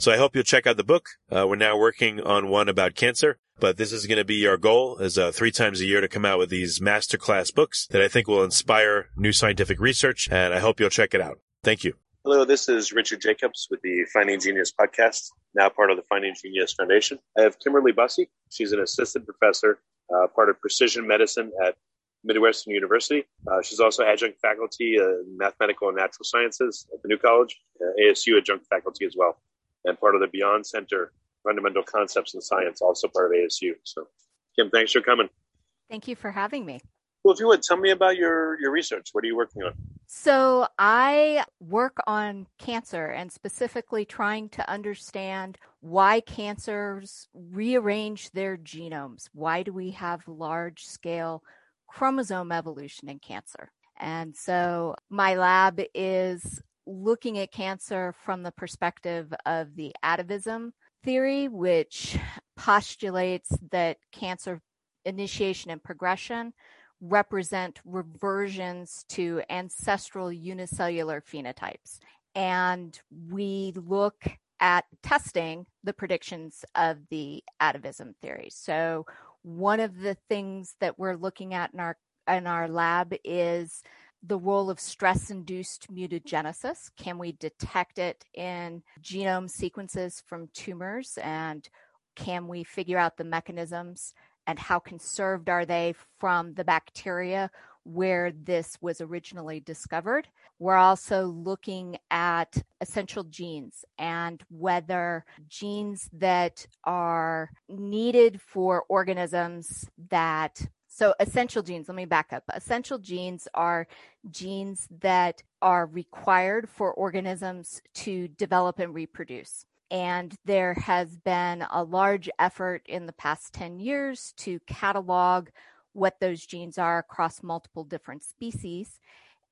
So I hope you'll check out the book. Uh, we're now working on one about cancer, but this is going to be our goal is uh, three times a year to come out with these masterclass books that I think will inspire new scientific research. And I hope you'll check it out. Thank you. Hello, this is Richard Jacobs with the Finding Genius podcast, now part of the Finding Genius Foundation. I have Kimberly Bussey. She's an assistant professor, uh, part of precision medicine at Midwestern University. Uh, she's also adjunct faculty in mathematical and natural sciences at the New College, uh, ASU adjunct faculty as well and part of the Beyond Center, Fundamental Concepts in Science, also part of ASU. So, Kim, thanks for coming. Thank you for having me. Well, if you would tell me about your your research, what are you working on? So I work on cancer and specifically trying to understand why cancers rearrange their genomes. Why do we have large scale chromosome evolution in cancer? And so my lab is looking at cancer from the perspective of the atavism theory, which postulates that cancer initiation and progression represent reversions to ancestral unicellular phenotypes. And we look at testing the predictions of the atavism theory. So one of the things that we're looking at in our in our lab is the role of stress induced mutagenesis. Can we detect it in genome sequences from tumors? And can we figure out the mechanisms and how conserved are they from the bacteria where this was originally discovered? We're also looking at essential genes and whether genes that are needed for organisms that so, essential genes, let me back up. Essential genes are genes that are required for organisms to develop and reproduce. And there has been a large effort in the past 10 years to catalog what those genes are across multiple different species.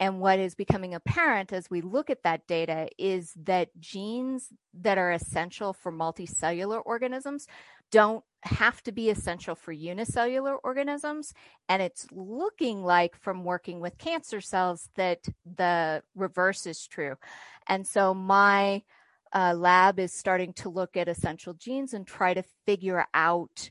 And what is becoming apparent as we look at that data is that genes that are essential for multicellular organisms don't have to be essential for unicellular organisms. And it's looking like from working with cancer cells that the reverse is true. And so my uh, lab is starting to look at essential genes and try to figure out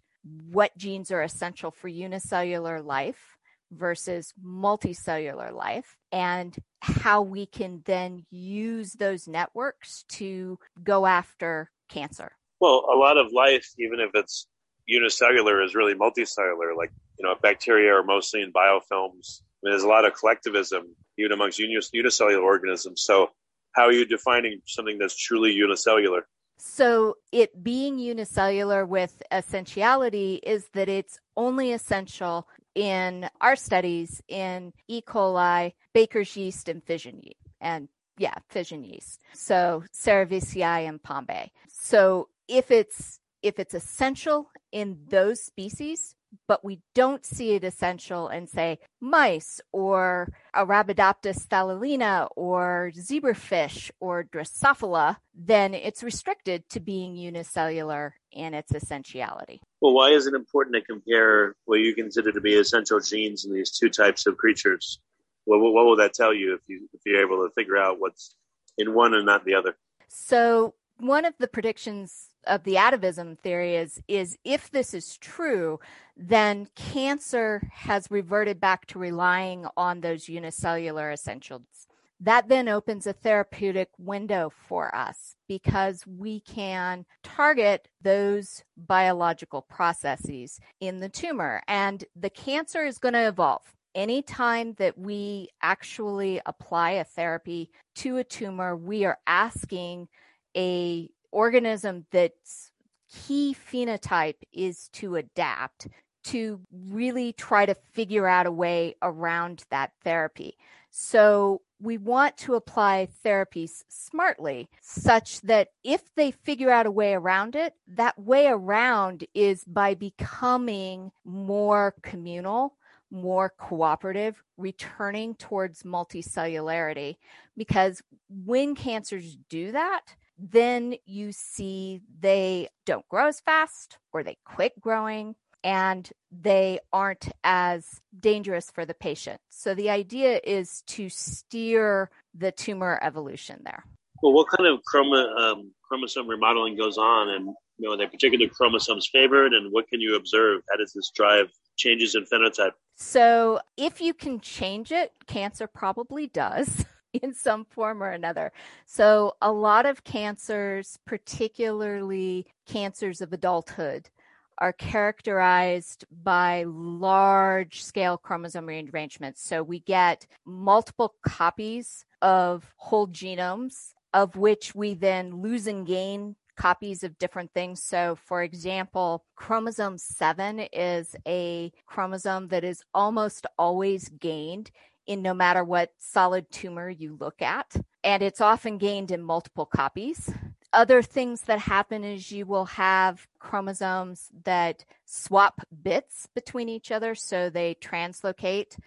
what genes are essential for unicellular life versus multicellular life and how we can then use those networks to go after cancer. Well, a lot of life, even if it's unicellular, is really multicellular. Like, you know, bacteria are mostly in biofilms, mean, there's a lot of collectivism even amongst unicellular organisms. So, how are you defining something that's truly unicellular? So, it being unicellular with essentiality is that it's only essential in our studies in E. coli, baker's yeast, and fission yeast. And yeah, fission yeast. So Cerevisiae and Pombe. So if it's if it's essential in those species, but we don't see it essential in, say, mice or Arabidopsis thaliana or zebrafish or Drosophila, then it's restricted to being unicellular in its essentiality. Well, why is it important to compare what you consider to be essential genes in these two types of creatures? What, what will that tell you if you if you're able to figure out what's in one and not the other? So one of the predictions of the atavism theory is is if this is true, then cancer has reverted back to relying on those unicellular essentials. That then opens a therapeutic window for us because we can target those biological processes in the tumor. And the cancer is going to evolve. Anytime that we actually apply a therapy to a tumor, we are asking a organism that's key phenotype is to adapt to really try to figure out a way around that therapy. So we want to apply therapies smartly such that if they figure out a way around it, that way around is by becoming more communal, more cooperative, returning towards multicellularity. Because when cancers do that, then you see they don't grow as fast or they quit growing and they aren't as dangerous for the patient. So the idea is to steer the tumor evolution there. Well, what kind of chroma, um, chromosome remodeling goes on, and you know, are there particular chromosomes favored, and what can you observe? How does this drive changes in phenotype? So, if you can change it, cancer probably does. in some form or another. So, a lot of cancers, particularly cancers of adulthood, are characterized by large scale chromosome rearrangements. So, we get multiple copies of whole genomes, of which we then lose and gain copies of different things. So, for example, chromosome 7 is a chromosome that is almost always gained in no matter what solid tumor you look at. And it's often gained in multiple copies. Other things that happen is you will have chromosomes that swap bits between each other. So they translocate.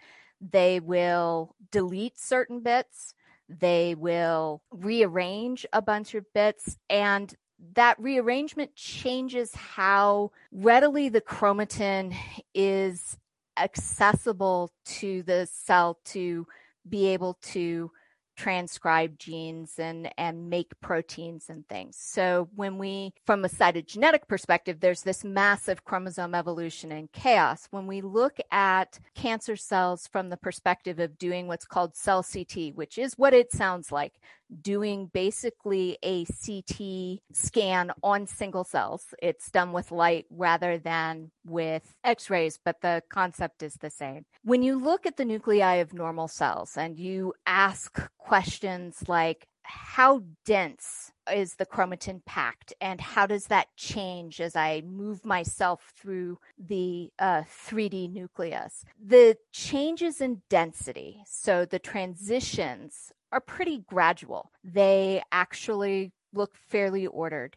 They will delete certain bits. They will rearrange a bunch of bits. And that rearrangement changes how readily the chromatin is accessible to the cell to be able to transcribe genes and and make proteins and things. So when we from a cytogenetic perspective there's this massive chromosome evolution and chaos. When we look at cancer cells from the perspective of doing what's called cell CT, which is what it sounds like, doing basically a CT scan on single cells. It's done with light rather than with x rays, but the concept is the same. When you look at the nuclei of normal cells and you ask questions like, how dense is the chromatin packed and how does that change as I move myself through the uh, 3D nucleus? The changes in density, so the transitions are pretty gradual. They actually look fairly ordered.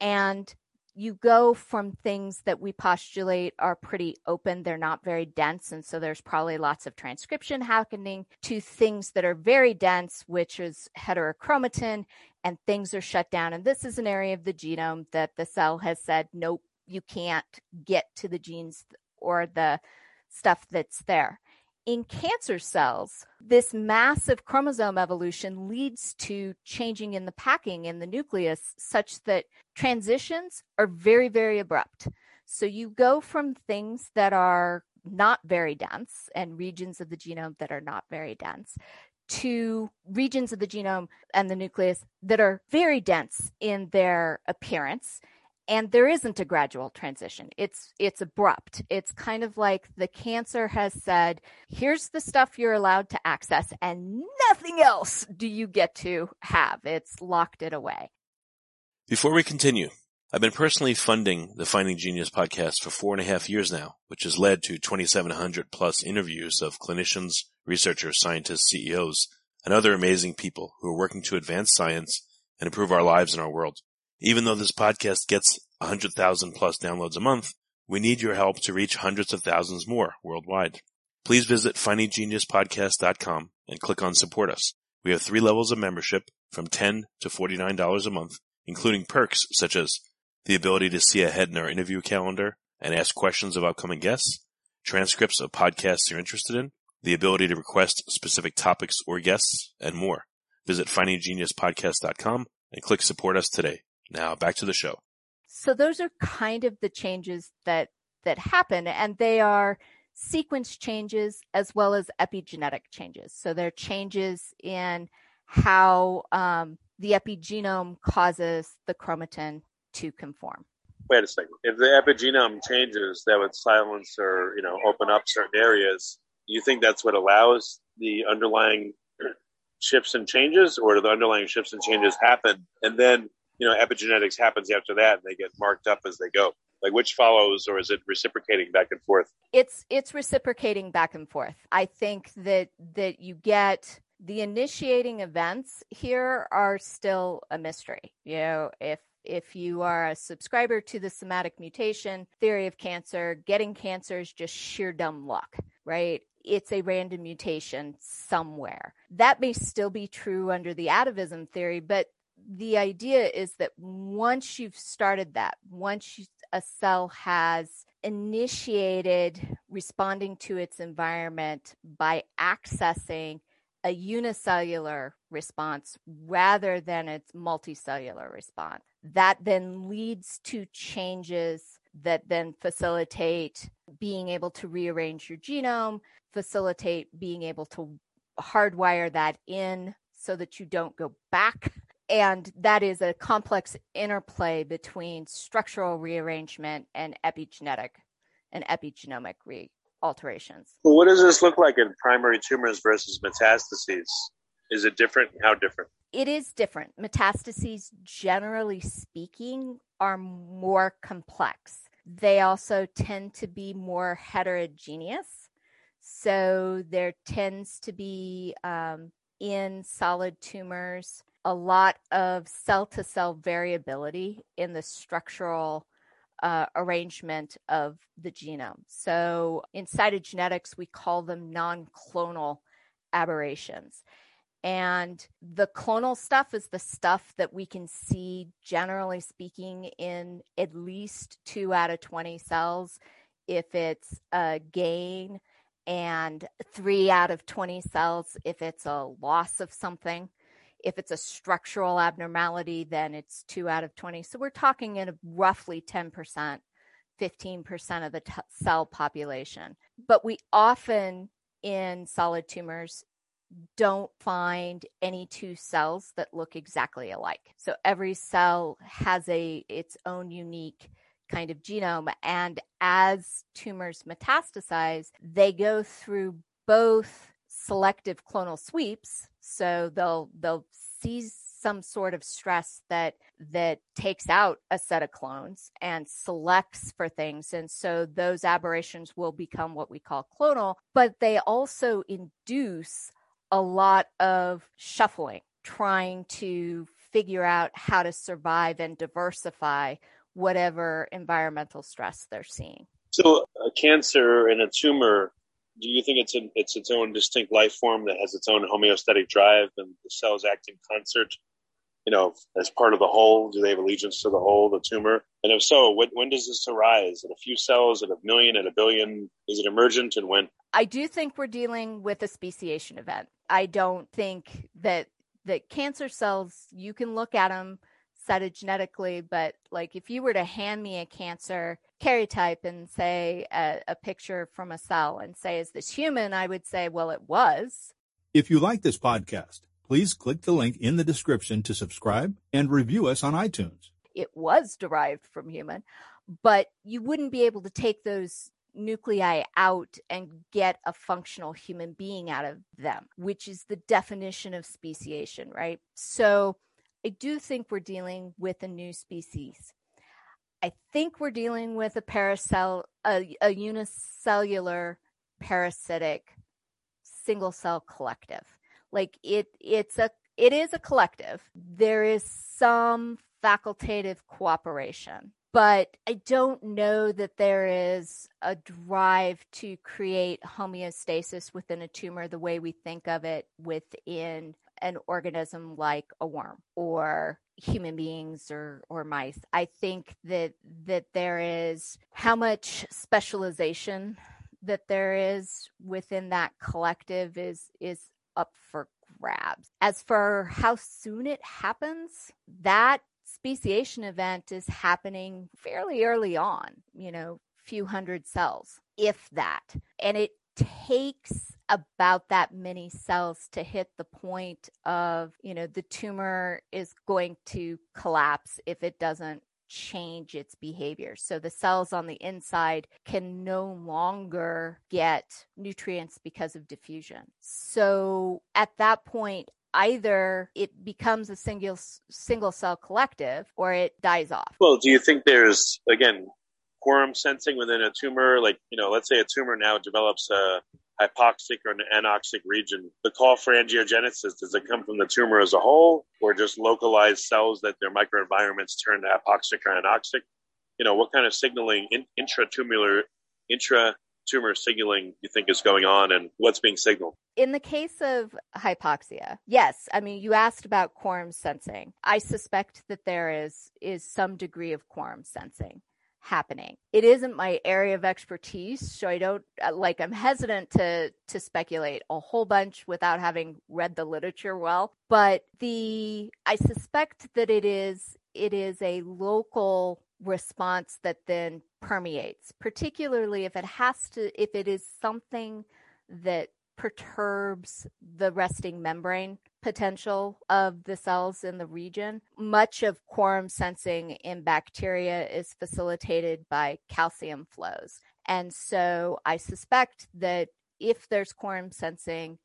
And you go from things that we postulate are pretty open, they're not very dense, and so there's probably lots of transcription happening, to things that are very dense, which is heterochromatin, and things are shut down. And this is an area of the genome that the cell has said, nope, you can't get to the genes or the stuff that's there in cancer cells, this massive chromosome evolution leads to changing in the packing in the nucleus such that transitions are very, very abrupt. So you go from things that are not very dense and regions of the genome that are not very dense to regions of the genome and the nucleus that are very dense in their appearance and there isn't a gradual transition. It's it's abrupt. It's kind of like the cancer has said here's the stuff you're allowed to access and nothing else do you get to have. It's locked it away. Before we continue I've been personally funding the Finding Genius podcast for four and a half years now, which has led to 2,700 plus interviews of clinicians, researchers, scientists, CEOs, and other amazing people who are working to advance science and improve our lives and our world. Even though this podcast gets 100,000 plus downloads a month, we need your help to reach hundreds of thousands more worldwide. Please visit findinggeniuspodcast.com and click on support us. We have three levels of membership from 10 to $49 a month, including perks such as the ability to see ahead in our interview calendar and ask questions of upcoming guests, transcripts of podcasts you're interested in, the ability to request specific topics or guests, and more. Visit findinggeniuspodcast.com and click support us today. Now back to the show. So those are kind of the changes that that happen and they are sequence changes as well as epigenetic changes. So they're changes in how um, the epigenome causes the chromatin to conform. Wait a second. If the epigenome changes, that would silence or you know open up certain areas. You think that's what allows the underlying shifts and changes, or do the underlying shifts and changes happen and then you know epigenetics happens after that and they get marked up as they go? Like which follows, or is it reciprocating back and forth? It's it's reciprocating back and forth. I think that that you get the initiating events here are still a mystery. You know, if if you are a subscriber to the somatic mutation theory of cancer, getting cancer is just sheer dumb luck, right? It's a random mutation somewhere. That may still be true under the atavism theory, but the idea is that once you've started that, once you, a cell has initiated responding to its environment by accessing a unicellular response rather than its multicellular response. That then leads to changes that then facilitate being able to rearrange your genome, facilitate being able to hardwire that in so that you don't go back. And that is a complex interplay between structural rearrangement and epigenetic and epigenomic re- alterations. Well, what does this look like in primary tumors versus metastases? Is it different? How different? It is different. Metastases, generally speaking, are more complex. They also tend to be more heterogeneous. So there tends to be um, in solid tumors a lot of cell to cell variability in the structural uh, arrangement of the genome. So in cytogenetics, we call them non clonal aberrations. And the clonal stuff is the stuff that we can see, generally speaking, in at least two out of 20 cells if it's a gain, and three out of 20 cells if it's a loss of something. If it's a structural abnormality, then it's two out of 20. So we're talking in roughly 10%, 15% of the t- cell population. But we often in solid tumors don't find any two cells that look exactly alike. So every cell has a its own unique kind of genome and as tumors metastasize, they go through both selective clonal sweeps so they'll they'll see some sort of stress that that takes out a set of clones and selects for things. And so those aberrations will become what we call clonal but they also induce a lot of shuffling trying to figure out how to survive and diversify whatever environmental stress they're seeing. So a cancer and a tumor do you think it's an, it's its own distinct life form that has its own homeostatic drive and the cells act in concert you know as part of the whole? Do they have allegiance to the whole the tumor? And if so when, when does this arise? In a few cells in a million in a billion? Is it emergent and when? I do think we're dealing with a speciation event. I don't think that that cancer cells you can look at them cytogenetically, but like if you were to hand me a cancer karyotype and say a, a picture from a cell and say, is this human? I would say, well, it was. If you like this podcast, please click the link in the description to subscribe and review us on iTunes. it was derived from human, but you wouldn't be able to take those nuclei out and get a functional human being out of them, which is the definition of speciation, right? So I do think we're dealing with a new species. I think we're dealing with a paracell, a, a unicellular parasitic single cell collective. Like it, it's a, it is a collective. There is some facultative cooperation but I don't know that there is a drive to create homeostasis within a tumor the way we think of it within an organism like a worm or human beings or or mice i think that that there is how much specialization that there is within that collective is is up for grabs as for how soon it happens that speciation event is happening fairly early on, you know, few hundred cells, if that. And it takes about that many cells to hit the point of, you know, the tumor is going to collapse if it doesn't change its behavior. So the cells on the inside can no longer get nutrients because of diffusion. So at that point, either it becomes a single single cell collective or it dies off. Well, do you think there's again quorum sensing within a tumor? Like you know, let's say a tumor now develops a hypoxic or an anoxic region. The call for angiogenesis does it come from the tumor as a whole, or just localized cells that their microenvironments turn to hypoxic or anoxic? You know, what kind of signaling in, intratumor intra tumor signaling you think is going on and what's being signaled? In the case of hypoxia, yes. I mean, you asked about quorum sensing. I suspect that there is is some degree of quorum sensing happening. It isn't my area of expertise, so I don't uh, like I'm hesitant to to speculate a whole bunch without having read the literature well, but the I suspect that it is it is a local response that then permeates, particularly if it has to, if it is something that perturbs the resting membrane potential of the cells in the region. Much of quorum sensing in bacteria is facilitated by calcium flows. And so I suspect that if there's quorum sensing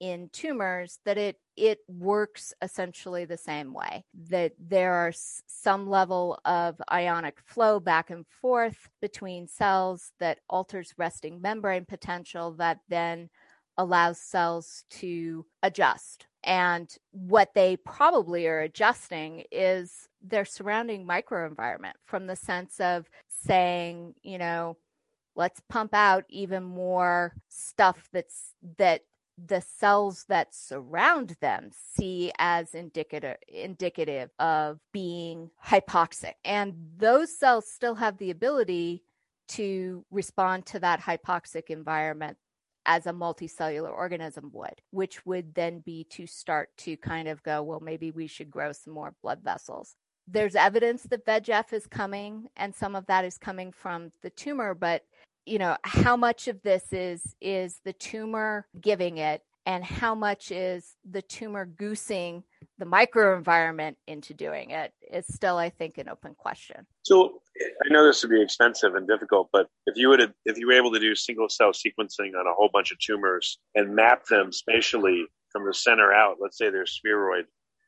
in tumors that it it works essentially the same way that there are some level of ionic flow back and forth between cells that alters resting membrane potential that then allows cells to adjust and what they probably are adjusting is their surrounding microenvironment from the sense of saying you know let's pump out even more stuff that's that the cells that surround them see as indicative indicative of being hypoxic. And those cells still have the ability to respond to that hypoxic environment as a multicellular organism would which would then be to start to kind of go well maybe we should grow some more blood vessels. There's evidence that VEGF is coming and some of that is coming from the tumor but you know how much of this is is the tumor giving it and how much is the tumor goosing the microenvironment into doing it is still i think an open question so i know this would be expensive and difficult but if you would if you were able to do single cell sequencing on a whole bunch of tumors and map them spatially from the center out let's say they're spheroid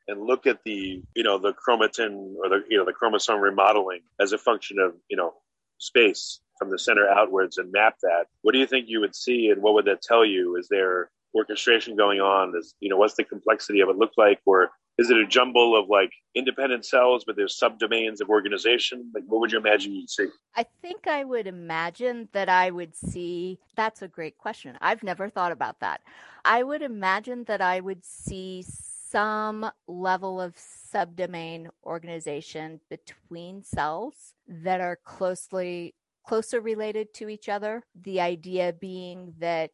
and look at the you know the chromatin or the you know the chromosome remodeling as a function of you know space from the center outwards and map that, what do you think you would see and what would that tell you? Is there orchestration going on? Is, you know, what's the complexity of it look like? Or is it a jumble of like independent cells, but there's subdomains of organization? Like, what would you imagine you'd see? I think I would imagine that I would see. That's a great question. I've never thought about that. I would imagine that I would see some level of subdomain organization between cells that are closely closer related to each other. The idea being that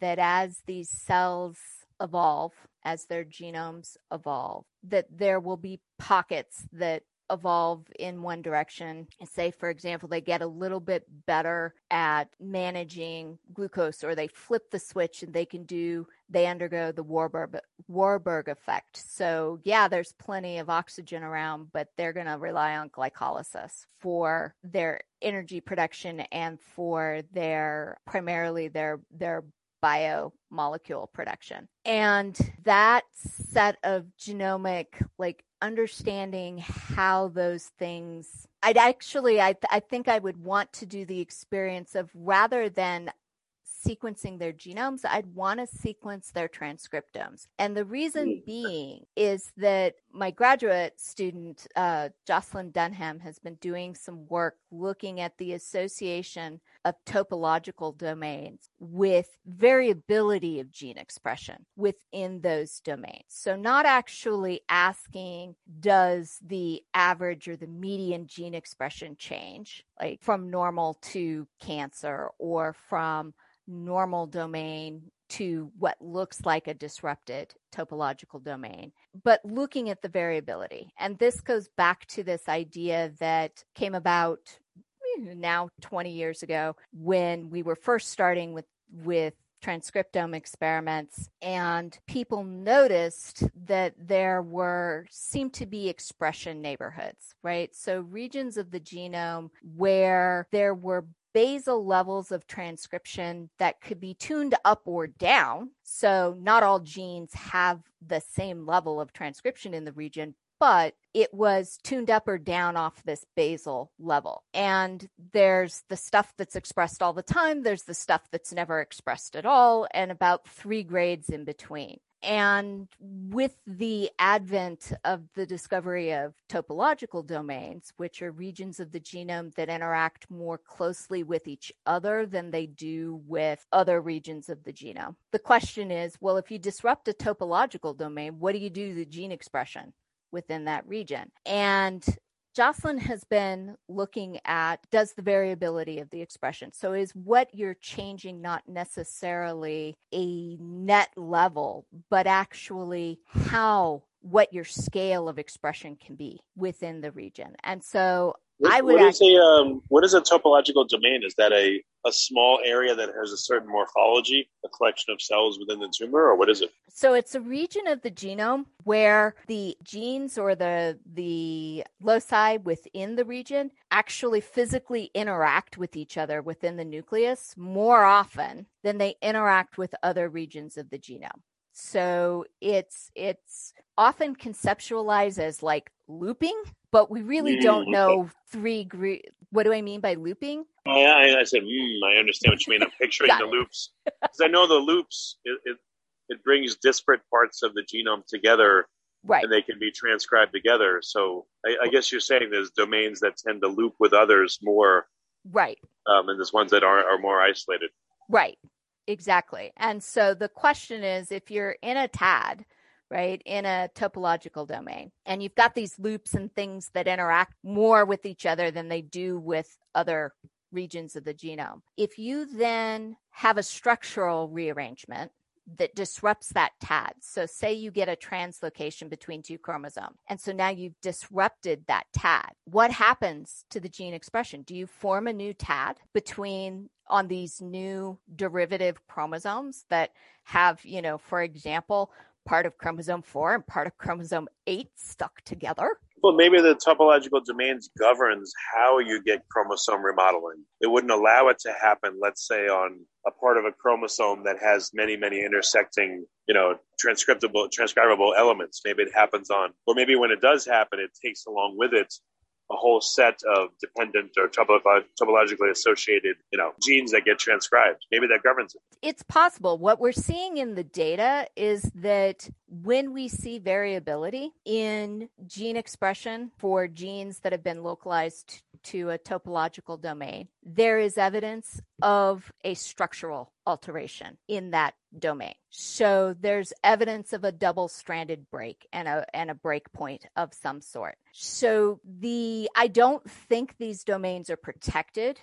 that as these cells evolve, as their genomes evolve, that there will be pockets that evolve in one direction. Say, for example, they get a little bit better at managing glucose, or they flip the switch and they can do, they undergo the Warburg, Warburg effect. So, yeah, there's plenty of oxygen around, but they're going to rely on glycolysis for their energy production and for their primarily their their biomolecule production. And that set of genomic, like understanding how those things, I'd actually, I, I think I would want to do the experience of rather than sequencing their genomes, I'd want to sequence their transcriptomes. And the reason mm. being is that my graduate student, uh, Jocelyn Dunham, has been doing some work looking at the association of topological domains with variability of gene expression within those domains. So, not actually asking, does the average or the median gene expression change, like from normal to cancer or from normal domain to what looks like a disrupted topological domain, but looking at the variability. And this goes back to this idea that came about eh, now 20 years ago when we were first starting with, with transcriptome experiments and people noticed that there were seemed to be expression neighborhoods right so regions of the genome where there were basal levels of transcription that could be tuned up or down. So, not all genes have the same level of transcription in the region, but it was tuned up or down off this basal level. And there's the stuff that's expressed all the time, there's the stuff that's never expressed at all, and about three grades in between. And with the advent of the discovery of topological domains, which are regions of the genome that interact more closely with each other than they do with other regions of the genome, the question is well, if you disrupt a topological domain, what do you do to the gene expression? within that region. And Jocelyn has been looking at does the variability of the expression. So, is what you're changing not necessarily a net level, but actually how what your scale of expression can be within the region. And so what, I would what is a um, what is a topological domain? Is that a a small area that has a certain morphology, a collection of cells within the tumor, or what is it? So it's a region of the genome where the genes or the the loci within the region actually physically interact with each other within the nucleus more often than they interact with other regions of the genome. So it's it's often conceptualized as like looping, but we really mm, don't know three. Gre- what do I mean by looping? Oh, yeah, I, I said, mm, I understand what you mean. I'm picturing the loops because I know the loops. It, it, it brings disparate parts of the genome together, right? And they can be transcribed together. So I, I guess you're saying there's domains that tend to loop with others more, right? Um, and there's ones that are are more isolated, right? Exactly. And so the question is, if you're in a TAD right, in a topological domain. And you've got these loops and things that interact more with each other than they do with other regions of the genome. If you then have a structural rearrangement, that disrupts that TAD. So, say you get a translocation between two chromosomes, and so now you've disrupted that TAD. What happens to the gene expression? Do you form a new TAD between on these new derivative chromosomes that have, you know, for example, part of chromosome 4 and part of chromosome 8 stuck together. Well, maybe the topological domains governs how you get chromosome remodeling. It wouldn't allow it to happen, let's say, on a part of a chromosome that has many, many intersecting, you know, transcriptable, transcribable elements. Maybe it happens on, or maybe when it does happen, it takes along with it a whole set of dependent or topologically associated, you know, genes that get transcribed. Maybe that governs it. It's possible. What we're seeing in the data is that when we see variability in gene expression for genes that have been localized to a topological domain, there is evidence of a structural alteration in that domain. So there's evidence of a double stranded break and a and a break point of some sort. So the I don't think these domains are protected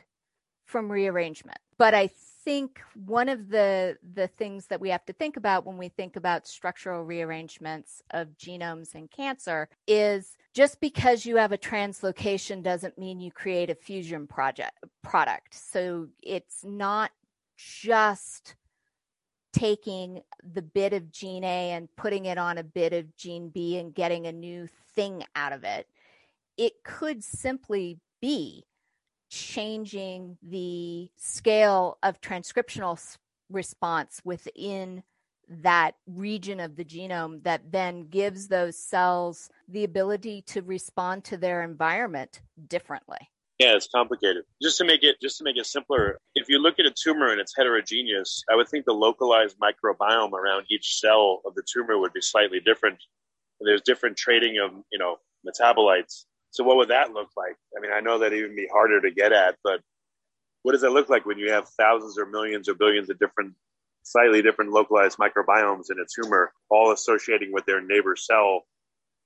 from rearrangement, but I think one of the the things that we have to think about when we think about structural rearrangements of genomes in cancer is just because you have a translocation doesn't mean you create a fusion project product. So it's not just taking the bit of gene A and putting it on a bit of gene B and getting a new thing out of it. It could simply be changing the scale of transcriptional response within that region of the genome that then gives those cells the ability to respond to their environment differently. Yeah, it's complicated. Just to make it just to make it simpler, if you look at a tumor and it's heterogeneous, I would think the localized microbiome around each cell of the tumor would be slightly different. There's different trading of, you know, metabolites. So what would that look like? I mean, I know that even be harder to get at, but what does it look like when you have thousands or millions or billions of different slightly different localized microbiomes in a tumor all associating with their neighbor cell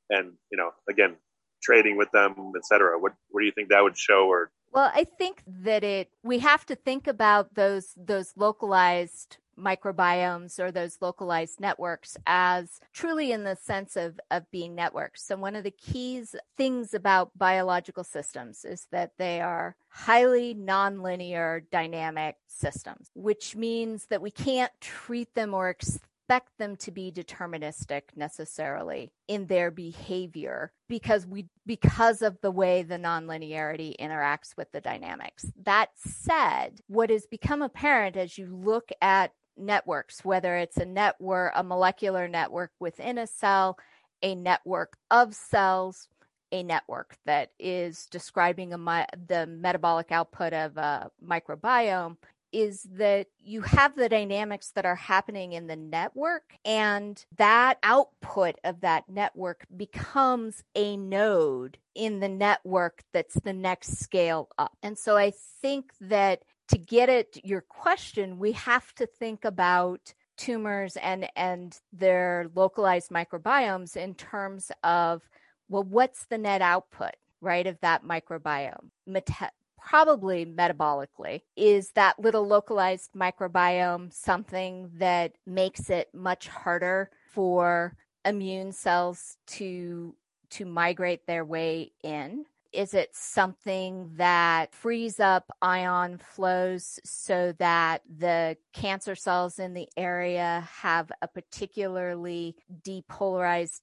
and, you know, again, trading with them, et cetera? What what do you think that would show or well, I think that it we have to think about those those localized microbiomes or those localized networks as truly in the sense of, of being networks. So one of the keys things about biological systems is that they are highly nonlinear dynamic systems, which means that we can't treat them or expect them to be deterministic necessarily in their behavior because we because of the way the nonlinearity interacts with the dynamics. That said, what has become apparent as you look at networks, whether it's a network, a molecular network within a cell, a network of cells, a network that is describing a, the metabolic output of a microbiome is that you have the dynamics that are happening in the network, and that output of that network becomes a node in the network that's the next scale up. And so I think that to get at your question, we have to think about tumors and and their localized microbiomes in terms of well what's the net output right of that microbiome Meta- probably metabolically. Is that little localized microbiome something that makes it much harder for immune cells to to migrate their way in? Is it something that frees up ion flows so that the cancer cells in the area have a particularly depolarized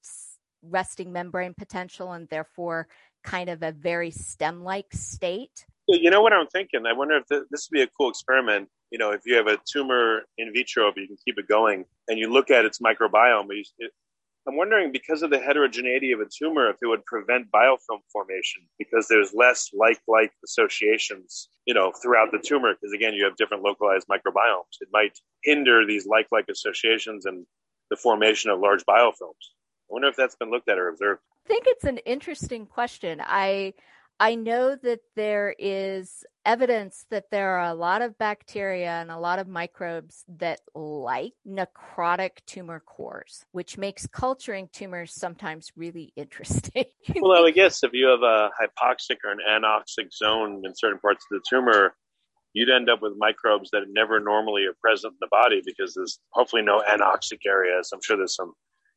resting membrane potential and therefore kind of a very stem like state? You know what I'm thinking? I wonder if this would be a cool experiment. You know, if you have a tumor in vitro, but you can keep it going, and you look at its microbiome. I'm wondering because of the heterogeneity of a tumor, if it would prevent biofilm formation because there's less like-like associations, you know, throughout the tumor. Because again, you have different localized microbiomes. It might hinder these like-like associations and the formation of large biofilms. I wonder if that's been looked at or observed. I think it's an interesting question. I I know that there is evidence that there are a lot of bacteria and a lot of microbes that like necrotic tumor cores, which makes culturing tumors sometimes really interesting. well, I guess if you have a hypoxic or an anoxic zone in certain parts of the tumor, you'd end up with microbes that never normally are present in the body because there's hopefully no anoxic areas. I'm sure there's some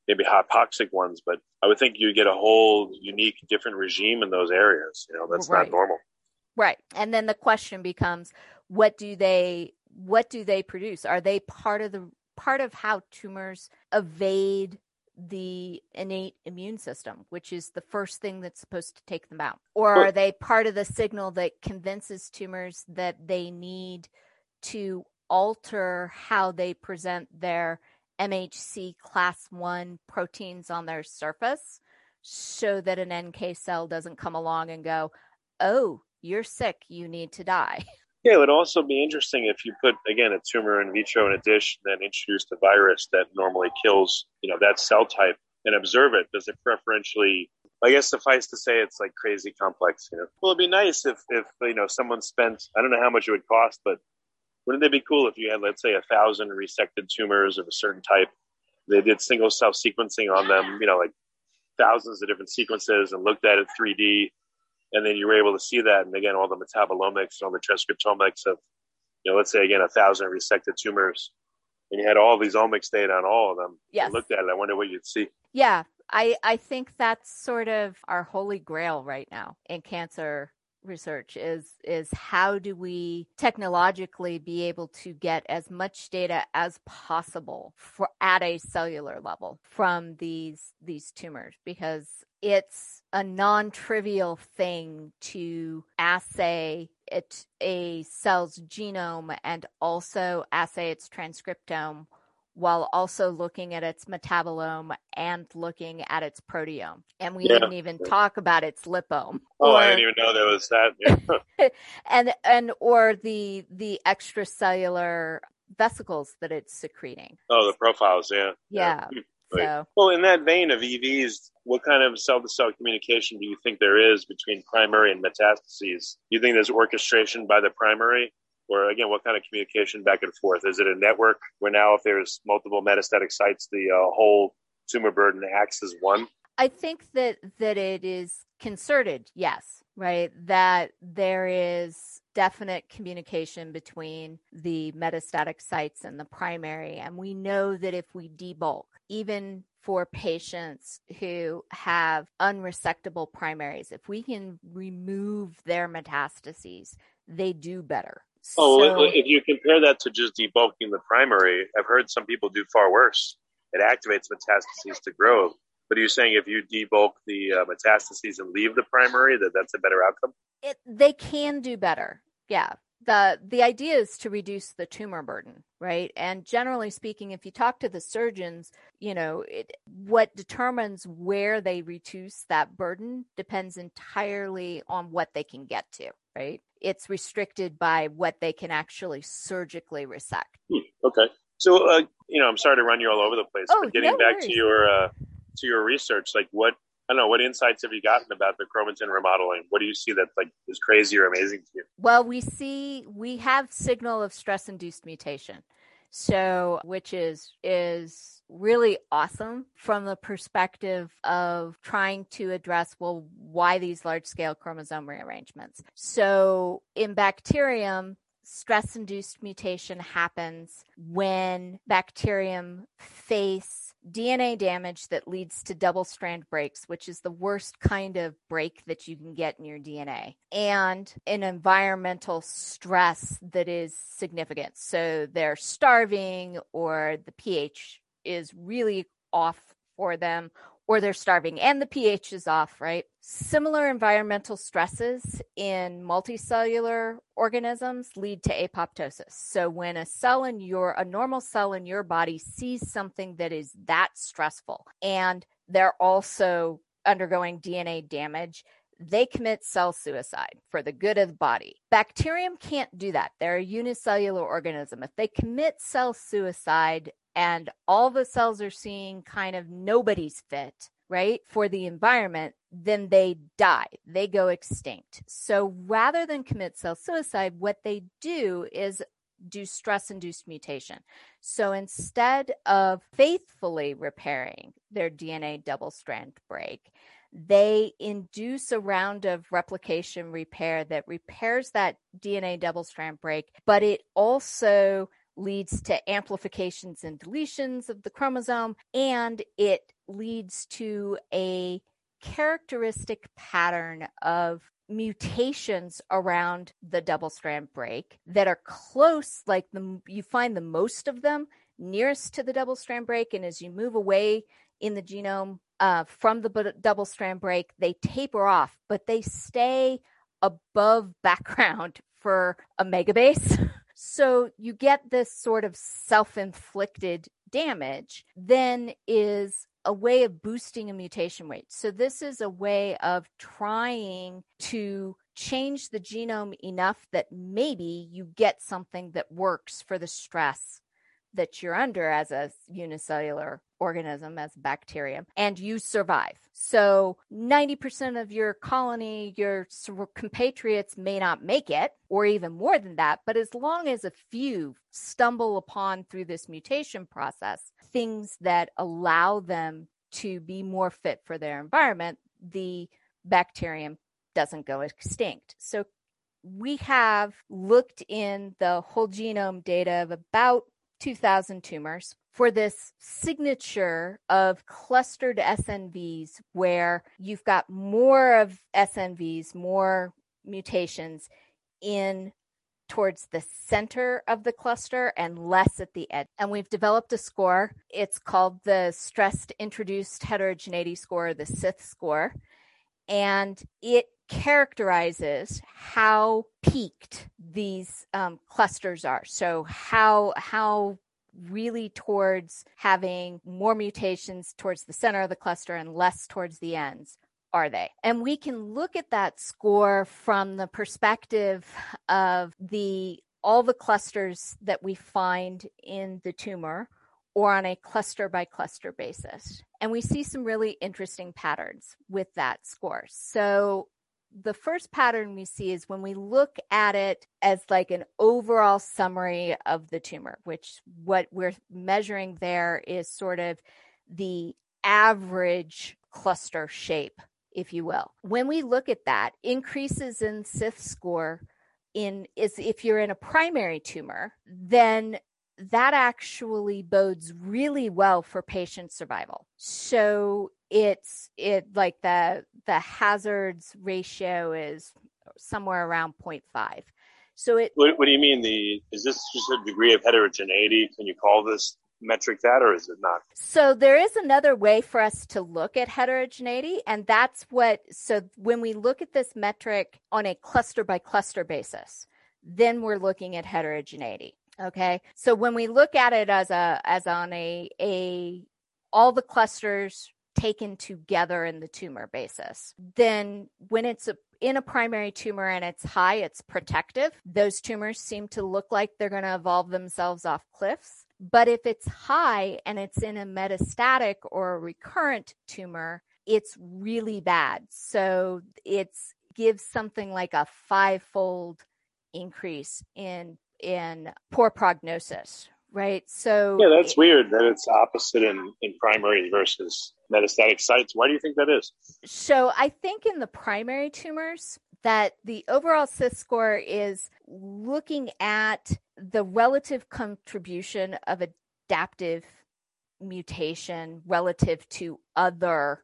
maybe hypoxic ones, but I would think you get a whole unique, different regime in those areas. You know, that's right. not normal. Right. And then the question becomes, what do they, what do they produce? Are they part of the, part of how tumors evade the innate immune system, which is the first thing that's supposed to take them out? Or are they part of the signal that convinces tumors that they need to alter how they present their MHC class 1 proteins on their surface so that an NK cell doesn't come along and go, oh, you're sick, you need to die. Yeah, it would also be interesting if you put again a tumor in vitro in a dish, and then introduce the virus that normally kills, you know, that cell type, and observe it. Does it preferentially? I guess suffice to say, it's like crazy complex. You know, well, it'd be nice if if you know someone spent I don't know how much it would cost, but wouldn't it be cool if you had, let's say, a thousand resected tumors of a certain type? They did single cell sequencing on them, you know, like thousands of different sequences and looked at it 3D. And then you were able to see that. And again, all the metabolomics, and all the transcriptomics of you know, let's say again, a thousand resected tumors, and you had all these omics data on all of them, Yeah, looked at it, I wonder what you'd see. Yeah, I I think that's sort of our holy grail right now in cancer research is is how do we technologically be able to get as much data as possible for at a cellular level from these these tumors? Because it's a non-trivial thing to assay it a cell's genome and also assay its transcriptome while also looking at its metabolome and looking at its proteome. And we yeah. didn't even talk about its lipome. Oh, or, I didn't even know there was that. Yeah. and and or the the extracellular vesicles that it's secreting. Oh, the profiles, yeah. Yeah. yeah. Hmm. So. Well, in that vein of EVs, what kind of cell to cell communication do you think there is between primary and metastases? Do you think there's orchestration by the primary or again, what kind of communication back and forth? Is it a network where now if there's multiple metastatic sites, the uh, whole tumor burden acts as one? I think that that it is concerted, yes, right? That there is definite communication between the metastatic sites and the primary. And we know that if we debulk, even for patients who have unresectable primaries, if we can remove their metastases, they do better. Oh, so, if you compare that to just debulking the primary, I've heard some people do far worse. It activates metastases to grow. But are you saying if you debulk the uh, metastases and leave the primary, that that's a better outcome? It, they can do better. Yeah. The, the idea is to reduce the tumor burden, right? And generally speaking, if you talk to the surgeons, you know, it, what determines where they reduce that burden depends entirely on what they can get to, right? It's restricted by what they can actually surgically resect. Hmm, okay. So, uh, you know, I'm sorry to run you all over the place, oh, but getting no back worries. to your uh, to your research, like what I don't know, what insights have you gotten about the chromatin remodeling? What do you see that like is crazy or amazing to you? Well, we see we have signal of stress induced mutation. So, which is is really awesome from the perspective of trying to address well why these large scale chromosome rearrangements. So, in bacterium, stress induced mutation happens when bacterium face DNA damage that leads to double strand breaks, which is the worst kind of break that you can get in your DNA, and an environmental stress that is significant. So they're starving, or the pH is really off for them, or they're starving and the pH is off, right? Similar environmental stresses in multicellular organisms lead to apoptosis. So when a cell in your a normal cell in your body sees something that is that stressful and they're also undergoing DNA damage, they commit cell suicide for the good of the body. Bacterium can't do that. They're a unicellular organism. If they commit cell suicide, and all the cells are seeing kind of nobody's fit, right, for the environment, then they die. They go extinct. So rather than commit cell suicide, what they do is do stress induced mutation. So instead of faithfully repairing their DNA double strand break, they induce a round of replication repair that repairs that DNA double strand break, but it also leads to amplifications and deletions of the chromosome, and it leads to a characteristic pattern of mutations around the double strand break that are close like the you find the most of them nearest to the double strand break and as you move away in the genome uh, from the b- double strand break they taper off but they stay above background for a megabase So you get this sort of self inflicted damage, then is a way of boosting a mutation rate. So this is a way of trying to change the genome enough that maybe you get something that works for the stress that you're under as a unicellular organism, as bacterium, and you survive. So 90% of your colony, your compatriots may not make it, or even more than that. But as long as a few stumble upon through this mutation process things that allow them to be more fit for their environment, the bacterium doesn't go extinct. So we have looked in the whole genome data of about 2,000 tumors for this signature of clustered SNVs where you've got more of SNVs, more mutations in towards the center of the cluster and less at the edge. And we've developed a score. It's called the Stressed Introduced Heterogeneity Score, the SITH score. And it characterizes how peaked these um, clusters are. So how how really towards having more mutations towards the center of the cluster and less towards the ends are they? And we can look at that score from the perspective of the all the clusters that we find in the tumor or on a cluster by cluster basis. And we see some really interesting patterns with that score. So the first pattern we see is when we look at it as like an overall summary of the tumor, which what we're measuring there is sort of the average cluster shape if you will. When we look at that, increases in SITH score in is if you're in a primary tumor, then that actually bodes really well for patient survival. So it's it like the the hazards ratio is somewhere around 0.5. So it what, what do you mean the is this just a degree of heterogeneity? Can you call this metric that or is it not? So there is another way for us to look at heterogeneity and that's what so when we look at this metric on a cluster by cluster basis, then we're looking at heterogeneity. Okay? So when we look at it as a as on a a all the clusters taken together in the tumor basis. Then when it's a, in a primary tumor and it's high, it's protective. Those tumors seem to look like they're going to evolve themselves off cliffs. But if it's high and it's in a metastatic or a recurrent tumor, it's really bad. So it's gives something like a five-fold increase in in poor prognosis, right? So yeah, that's it, weird that it's opposite in in primary versus metastatic sites. Why do you think that is? So I think in the primary tumors that the overall SITH score is looking at the relative contribution of adaptive mutation relative to other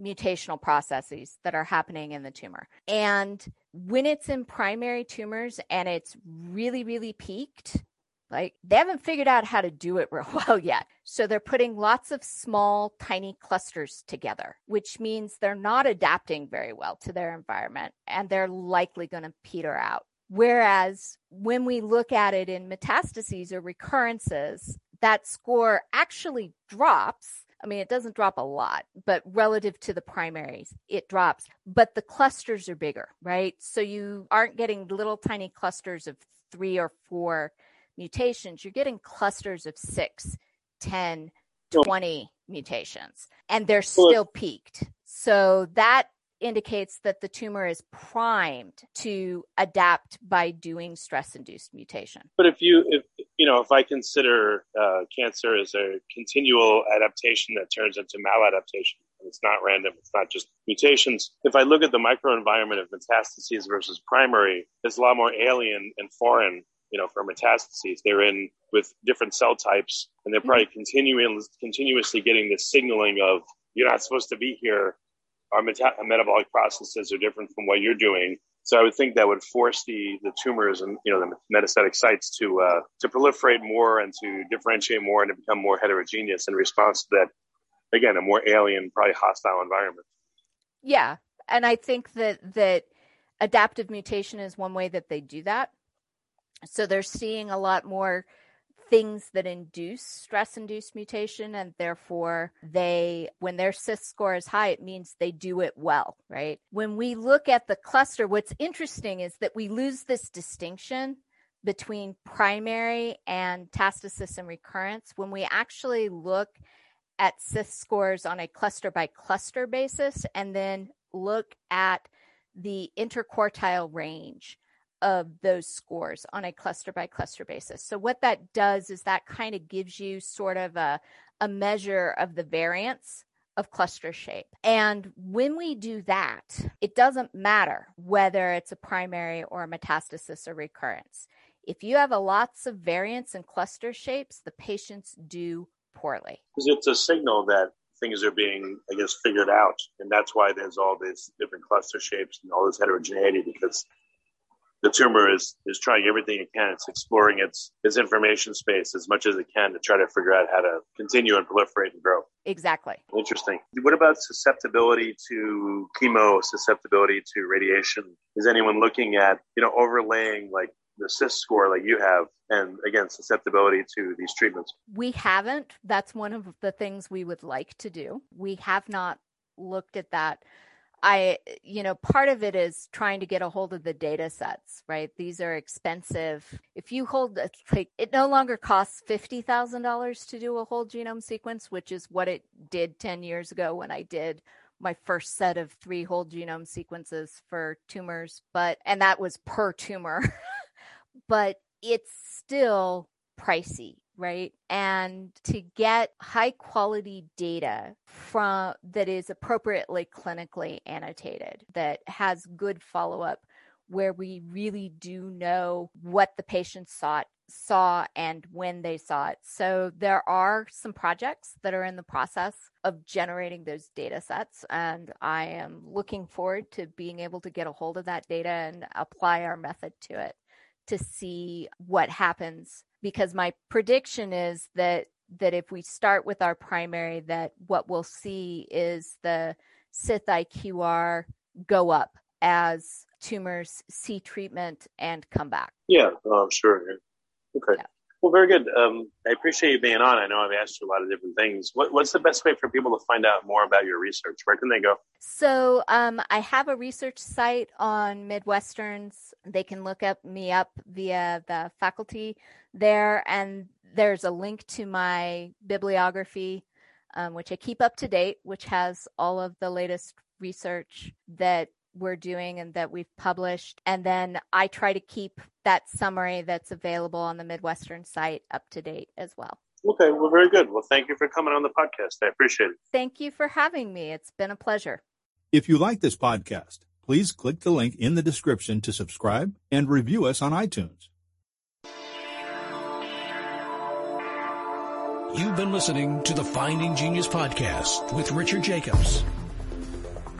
mutational processes that are happening in the tumor. And when it's in primary tumors and it's really, really peaked, like they haven't figured out how to do it real well yet. So they're putting lots of small, tiny clusters together, which means they're not adapting very well to their environment and they're likely going to peter out. Whereas when we look at it in metastases or recurrences, that score actually drops. I mean, it doesn't drop a lot, but relative to the primaries, it drops. But the clusters are bigger, right? So you aren't getting little tiny clusters of three or four mutations. You're getting clusters of six, 10, 20 mutations, and they're still peaked. So that indicates that the tumor is primed to adapt by doing stress induced mutation. But if you, if, you know, if I consider uh, cancer as a continual adaptation that turns into maladaptation, it's not random, it's not just mutations. If I look at the microenvironment of metastases versus primary, it's a lot more alien and foreign you know, for metastases. They're in with different cell types, and they're probably mm-hmm. continuing continuously getting this signaling of you're not supposed to be here our meta- metabolic processes are different from what you're doing. So I would think that would force the the tumors and you know the metastatic sites to uh, to proliferate more and to differentiate more and to become more heterogeneous in response to that. Again, a more alien, probably hostile environment. Yeah, and I think that that adaptive mutation is one way that they do that. So they're seeing a lot more things that induce stress induced mutation and therefore they when their SITH score is high it means they do it well right? When we look at the cluster what's interesting is that we lose this distinction between primary and metastasis and recurrence. When we actually look at SITH scores on a cluster by cluster basis and then look at the interquartile range of those scores on a cluster by cluster basis. So what that does is that kind of gives you sort of a, a measure of the variance of cluster shape. And when we do that, it doesn't matter whether it's a primary or a metastasis or recurrence. If you have a lots of variance in cluster shapes, the patients do poorly. Because it's a signal that things are being, I guess, figured out. And that's why there's all these different cluster shapes and all this heterogeneity because the tumor is is trying everything it can. It's exploring its its information space as much as it can to try to figure out how to continue and proliferate and grow. Exactly. Interesting. What about susceptibility to chemo, susceptibility to radiation? Is anyone looking at, you know, overlaying like the CIS score like you have and again susceptibility to these treatments? We haven't. That's one of the things we would like to do. We have not looked at that I, you know, part of it is trying to get a hold of the data sets, right? These are expensive. If you hold, like, it no longer costs $50,000 to do a whole genome sequence, which is what it did 10 years ago when I did my first set of three whole genome sequences for tumors. But, and that was per tumor, but it's still pricey right? And to get high quality data from that is appropriately clinically annotated, that has good follow up, where we really do know what the patient saw saw and when they saw it. So there are some projects that are in the process of generating those data sets and I am looking forward to being able to get a hold of that data and apply our method to it to see what happens because my prediction is that that if we start with our primary that what we'll see is the SITH-IQR go up as tumors see treatment and come back. Yeah, oh, sure. Okay. Yeah. Well, very good. Um, I appreciate you being on. I know I've asked you a lot of different things. What, what's the best way for people to find out more about your research? Where can they go? So, um, I have a research site on Midwestern's. They can look up me up via the faculty there, and there's a link to my bibliography, um, which I keep up to date, which has all of the latest research that we're doing and that we've published. And then I try to keep that summary that's available on the Midwestern site up to date as well. Okay, well, very good. Well, thank you for coming on the podcast. I appreciate it. Thank you for having me. It's been a pleasure. If you like this podcast, please click the link in the description to subscribe and review us on iTunes. You've been listening to the Finding Genius podcast with Richard Jacobs.